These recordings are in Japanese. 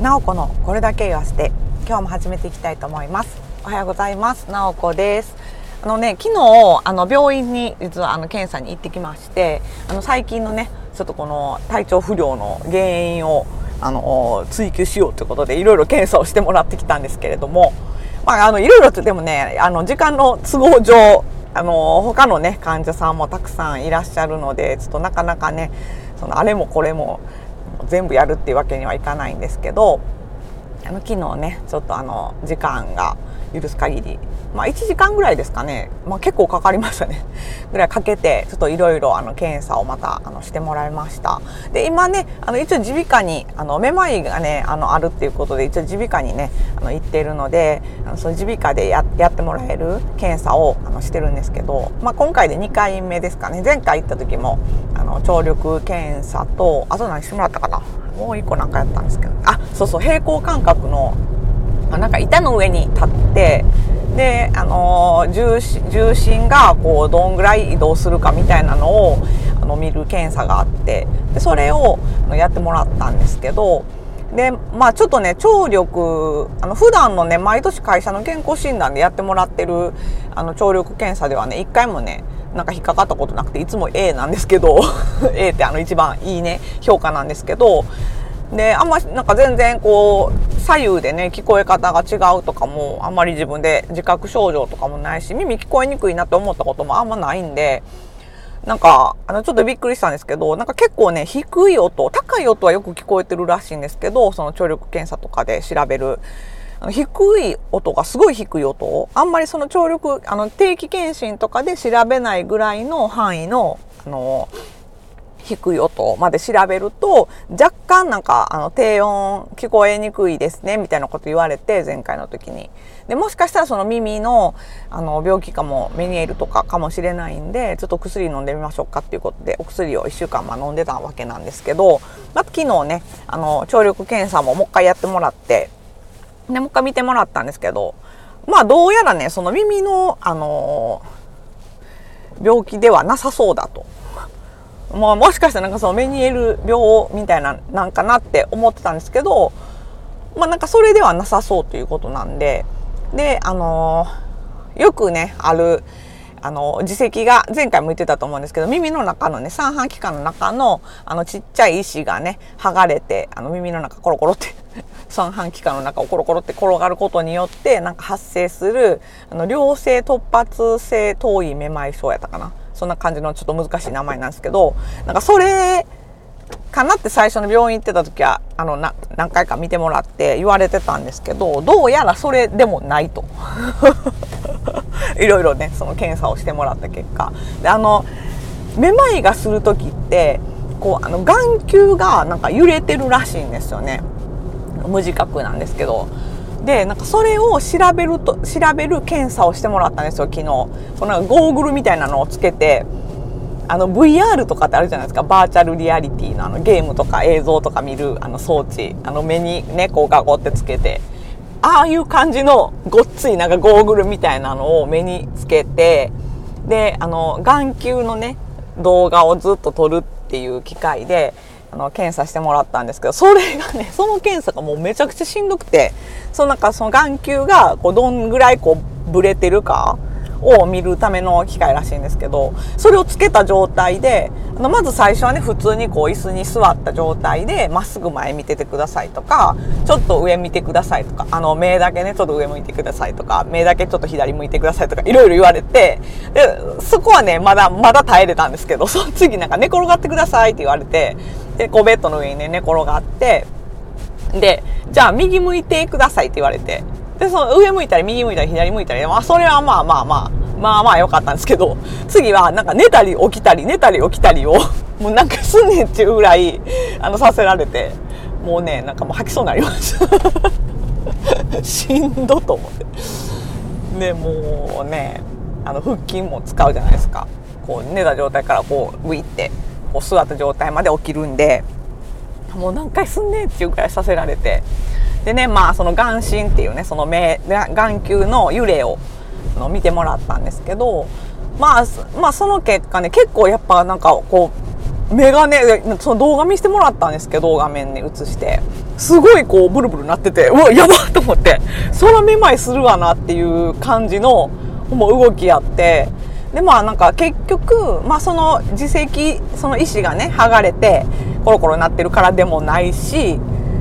なおこのこれだけ言わせて今日も始めていきたいと思います。おはようございます。なおこです。あのね昨日あの病院に実はあの検査に行ってきましてあの最近のねちょっとこの体調不良の原因をあの追求しようということでいろいろ検査をしてもらってきたんですけれどもまああのいろいろとでもねあの時間の都合上あの他のね患者さんもたくさんいらっしゃるのでちょっとなかなかねそのあれもこれも全部やるっていうわけにはいかないんですけどあの昨日ねちょっとあの時間が許す限り。まあ1時間ぐらいですかね、まあ、結構かかりましたね。ぐらいかけてちょっといろいろ検査をまたあのしてもらいました。で今ねあの一応耳鼻科にあのめまいがねあのあるっていうことで一応耳鼻科にねあの行っているのであのその耳鼻科でややってもらえる検査をあのしてるんですけど、まあ、今回で2回目ですかね。前回行った時もあの聴力検査とあと何してもらったかな。もう1個なんかやったんですけど。あそうそう平行感覚のあなんか板の上に立ってで、あの重心重心がこうどんぐらい移動するかみたいなのをあの見る検査があってでそれをやってもらったんですけどでまあちょっとね聴力あの普段のね毎年会社の健康診断でやってもらってるあの聴力検査ではね一回もねなんか引っかかったことなくていつも A なんですけど A ってあの一番いいね評価なんですけどであんまなんか全然こう左右でね聞こえ方が違うとかもあんまり自分で自覚症状とかもないし耳聞こえにくいなって思ったこともあんまないんでなんかあのちょっとびっくりしたんですけどなんか結構ね低い音高い音はよく聞こえてるらしいんですけどその聴力検査とかで調べる。低い音がすごい低い音あんまりその聴力あの定期検診とかで調べないぐらいの範囲のあの低い音まで調べると若干なんかあの低音聞こえにくいですねみたいなこと言われて前回の時にでもしかしたらその耳のあの病気かもメニエールとかかもしれないんでちょっと薬飲んでみましょうかっていうことでお薬を1週間ま飲んでたわけなんですけど、まあ、昨日ねあの聴力検査ももう一回やってもらってでもう一回見てもらったんですけどまあどうやらねその耳のあの病気ではなさそうだと。まあ、もしかしたらなんかそのメニエール病みたいななんかなって思ってたんですけど、まあなんかそれではなさそうということなんで、で、あのー、よくね、ある、あの、耳石が、前回も言ってたと思うんですけど、耳の中のね、三半規管の中の、あの、ちっちゃい石がね、剥がれて、あの、耳の中コロコロって 三半規管の中をコロコロって転がることによって、なんか発生する、あの、良性突発性頭位めまい症やったかな。そんな感じのちょっと難しい名前なんですけど、なんかそれかなって最初の病院行ってた時は、あの、な、何回か見てもらって言われてたんですけど、どうやらそれでもないと。いろいろね、その検査をしてもらった結果。で、あの、めまいがする時って、こう、あの、眼球がなんか揺れてるらしいんですよね。無自覚なんですけど。でなんかそれを調べると調べる検査をしてもらったんですよ昨日。このゴーグルみたいなのをつけてあの VR とかってあるじゃないですか。バーチャルリアリティのあのゲームとか映像とか見るあの装置。あの目にねこうガゴってつけて。ああいう感じのごっついなんかゴーグルみたいなのを目につけて。であの眼球のね動画をずっと撮るってていう機械であの検査してもらったんですけどそれがね その検査がもうめちゃくちゃしんどくてそのなんかその眼球がこうどんぐらいこうぶれてるかを見るための機械らしいんですけどそれをつけた状態であのまず最初はね普通にこう椅子に座った状態でまっすぐ前見ててくださいとかちょっと上見てくださいとかあの目だけねちょっと上向いてくださいとか目だけちょっと左向いてくださいとかいろいろ言われてでそこはねまだまだ耐えれたんですけどその次なんか寝転がってくださいって言われてでこうベッドの上にね寝転がってでじゃあ右向いてくださいって言われてで、その上向いたり右向いたり左向いたり、まあそれはまあまあまあ、まあまあ良かったんですけど、次はなんか寝たり起きたり寝たり起きたりを、もうなんかすんねんっていうぐらい、あの、させられて、もうね、なんかもう吐きそうになりました。しんどと思って。で、もうね、あの、腹筋も使うじゃないですか。こう寝た状態からこう、グイって、こう座った状態まで起きるんで、もう何回すんねんっていうぐらいさせられて、でねまあその眼神っていうねその目眼球の揺れをの見てもらったんですけど、まあ、まあその結果ね結構やっぱなんかこう目がねその動画見せてもらったんですけど画面に映してすごいこうブルブルなっててうわやばと思って空めまいするわなっていう感じのもう動きやってでまあなんか結局、まあ、その耳石その石がね剥がれてコロコロなってるからでもないし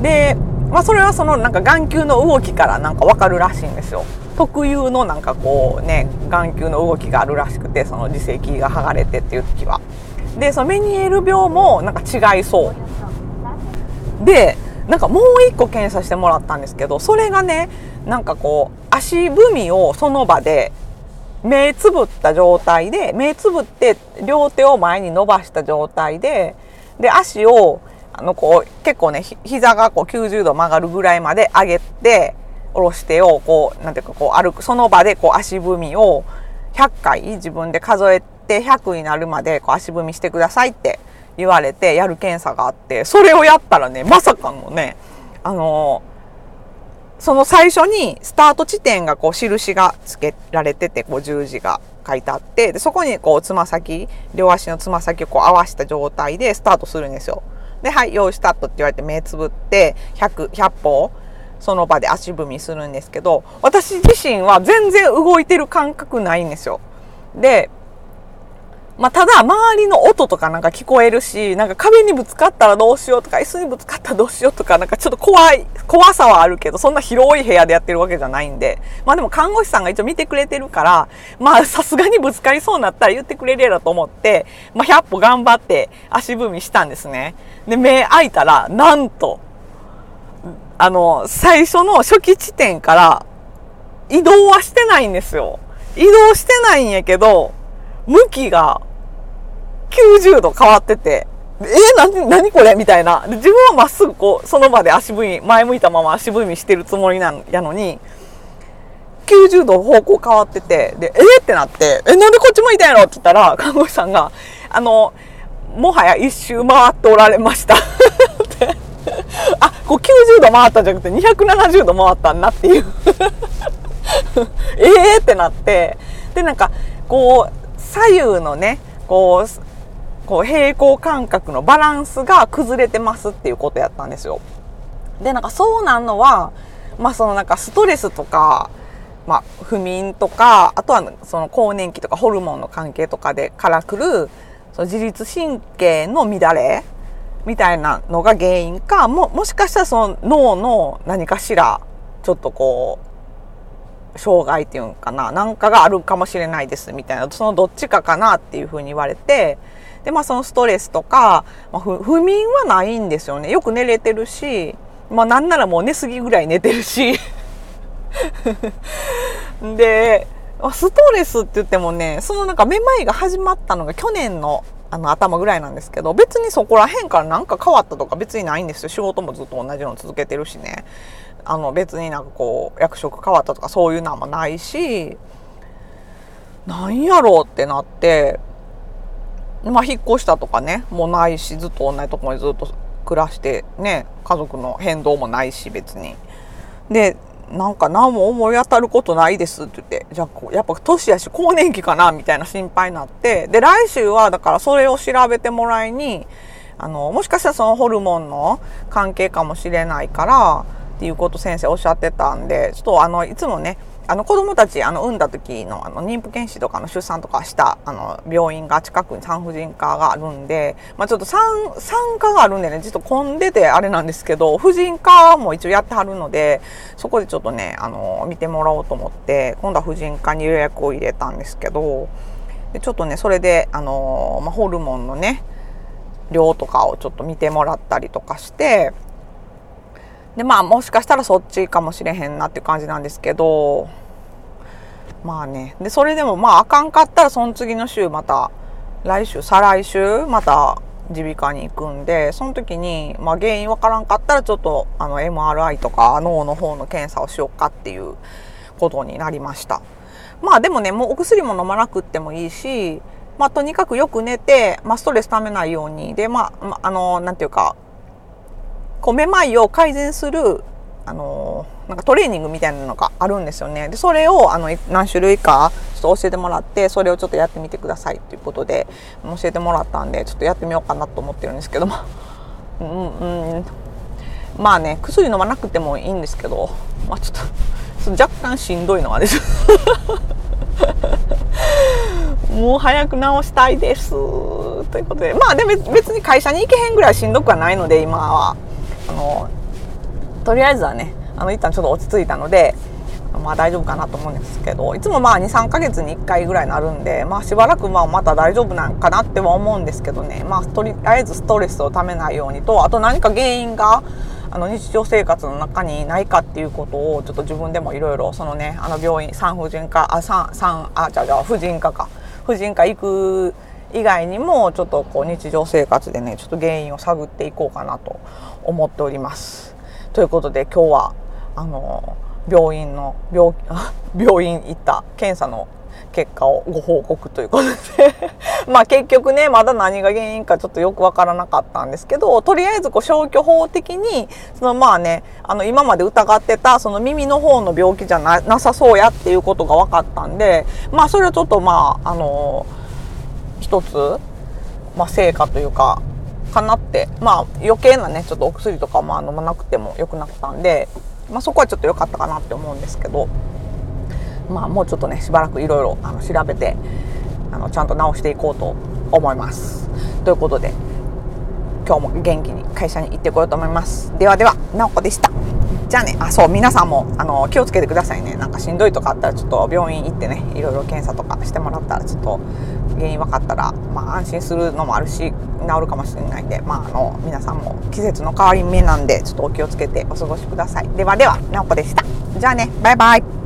で、まあ、それはそのなんか眼球の動きからなんか分かるらしいんですよ。特有のなんかこうね眼球の動きがあるらしくてその耳石が剥がれてっていう時は。でそのメニエール病もなんか違いそうでなんかもう一個検査してもらったんですけどそれがねなんかこう足踏みをその場で目つぶった状態で目つぶって両手を前に伸ばした状態でで足をあのこう結構ね膝がこう90度曲がるぐらいまで上げて下ろしてをこうなんていうかこう歩くその場でこう足踏みを100回自分で数えて100になるまでこう足踏みしてくださいって言われてやる検査があってそれをやったらねまさかのねあのその最初にスタート地点がこう印がつけられててこう十字が書いてあってでそこにこうつま先両足のつま先をこう合わせた状態でスタートするんですよ。ではい用意スタートって言われて目つぶって100 100歩その場で足踏みするんですけど私自身は全然動いてる感覚ないんですよ。でまあ、ただ周りの音とかなんか聞こえるしなんか壁にぶつかったらどうしようとか椅子にぶつかったらどうしようとかなんかちょっと怖い怖さはあるけどそんな広い部屋でやってるわけじゃないんで。まあでも看護師さんが一応見てくれてるからまあさすがにぶつかりそうになったら言ってくれるやと思って、まあ、100歩頑張って足踏みしたんですね。で目開いたらなんとあの最初の初期地点から移動はしてないんですよ。移動してないんやけど向きが90度変わってて、えー、な何これ？みたいな。で自分はまっすぐこう、その場で足踏み、前向いたまま足踏みしてるつもりなんやのに、90度方向変わってて、で、えー、ってなって、え、なんでこっち向いたんやろって言ったら、看護師さんが、あの、もはや一周回っておられました。あ、こう90度回ったんじゃなくて270度回ったんなっていう。ええってなって、で、なんか、こう、左右のねこうこう平行感覚のバランスが崩れてますっていうことやったんですよ。でなんかそうなんのはまあそのなんかストレスとか、まあ、不眠とかあとはその更年期とかホルモンの関係とかでからくるその自律神経の乱れみたいなのが原因かももしかしたらその脳の何かしらちょっとこう障害っていうんかななんかがあるかもしれないですみたいなそのどっちかかなっていうふうに言われてでまあそのストレスとか、まあ、不眠はないんですよね。よく寝れてるしまあなんならもう寝すぎぐらい寝てるし。でストレスって言ってもねそのなんかめまいが始まったのが去年のあの頭ぐらいなんですけど別にそこら辺から何か変わったとか別にないんですよ。仕事もずっと同じの続けてるしね。あの別になんかこう役職変わったとかそういうのもないしなんやろうってなってまあ引っ越したとかねもうないしずっと同じとこにずっと暮らしてね家族の変動もないし別に。でなんか何も思い当たることないですって言ってじゃあやっぱ年やし更年期かなみたいな心配になってで来週はだからそれを調べてもらいにあのもしかしたらそのホルモンの関係かもしれないからていうこと先生おっしゃってたんでちょっとあのいつもねあの子供たちあの産んだ時のあの妊婦検診とかの出産とかしたあの病院が近くに産婦人科があるんで、まあ、ちょっと産産科があるんでねちょっと混んでてあれなんですけど婦人科も一応やってはるのでそこでちょっとねあの見てもらおうと思って今度は婦人科に予約を入れたんですけどでちょっとねそれであの、まあ、ホルモンのね量とかをちょっと見てもらったりとかしてでまあもしかしたらそっちかもしれへんなっていう感じなんですけどまあね。でそれでもまああかんかったらその次の週また来週再来週また耳鼻科に行くんでその時に、まあ、原因わからんかったらちょっとあの MRI とか脳の方の検査をしようかっていうことになりました。まあでもねもうお薬も飲まなくってもいいしまあとにかくよく寝て、まあ、ストレスためないように。でまああのなんていうかこうめまいを改善するあのなんかトレーニングみたいなのがあるんですよね。でそれをあの何種類かちょっと教えてもらってそれをちょっとやってみてくださいっていうことで教えてもらったんでちょっとやってみようかなと思ってるんですけど。も うんうん。まあね薬飲まなくてもいいんですけど、まあ、ちょっと若干しんどいのはです。もう早く治したいです。ということで。まあで別に会社に行けへんぐらいしんどくはないので今は。あのとりあえずはねあの一旦ちょっと落ち着いたのでまあ大丈夫かなと思うんですけどいつもまあ23ヶ月に1回ぐらいなるんでまあしばらくまあまた大丈夫なんかなっては思うんですけどね。まあとりあえずストレスをためないようにとあと何か原因があの日常生活の中にないかっていうことをちょっと自分でもいろいろそのねあの病院産婦人科あ産産あじゃあじゃあ婦人科か。婦人科行く以外にもちょっとこう日常生活でねちょっと原因を探っていこうかなと思っております。ということで今日はあの病院の病 病院行った検査の結果をご報告ということで まあ結局ねまだ何が原因かちょっとよくわからなかったんですけどとりあえずこう消去法的にそのまあねあの今まで疑ってたその耳の方の病気じゃななさそうやっていうことが分かったんでまあそれはちょっとまああの一つ、まあ、成果というかかなってまあ余計なねちょっとお薬とかまあ飲まなくてもよくなったんでまあ、そこはちょっと良かったかなって思うんですけど、まあ、もうちょっとねしばらくいろいろ調べてあのちゃんと直していこうと思います。ということで今日も元気に会社に行ってこようと思います。ではでは、なおこでした。じゃあね、あ、そう、皆さんも、あの、気をつけてくださいね。なんかしんどいとかあったら、ちょっと病院行ってね、いろいろ検査とかしてもらったら、ちょっと原因分かったら、まあ、安心するのもあるし、治るかもしれないんで、まあ、あの、皆さんも季節の変わり目なんで、ちょっとお気をつけてお過ごしください。ではでは、なおこでした。じゃあね、バイバイ。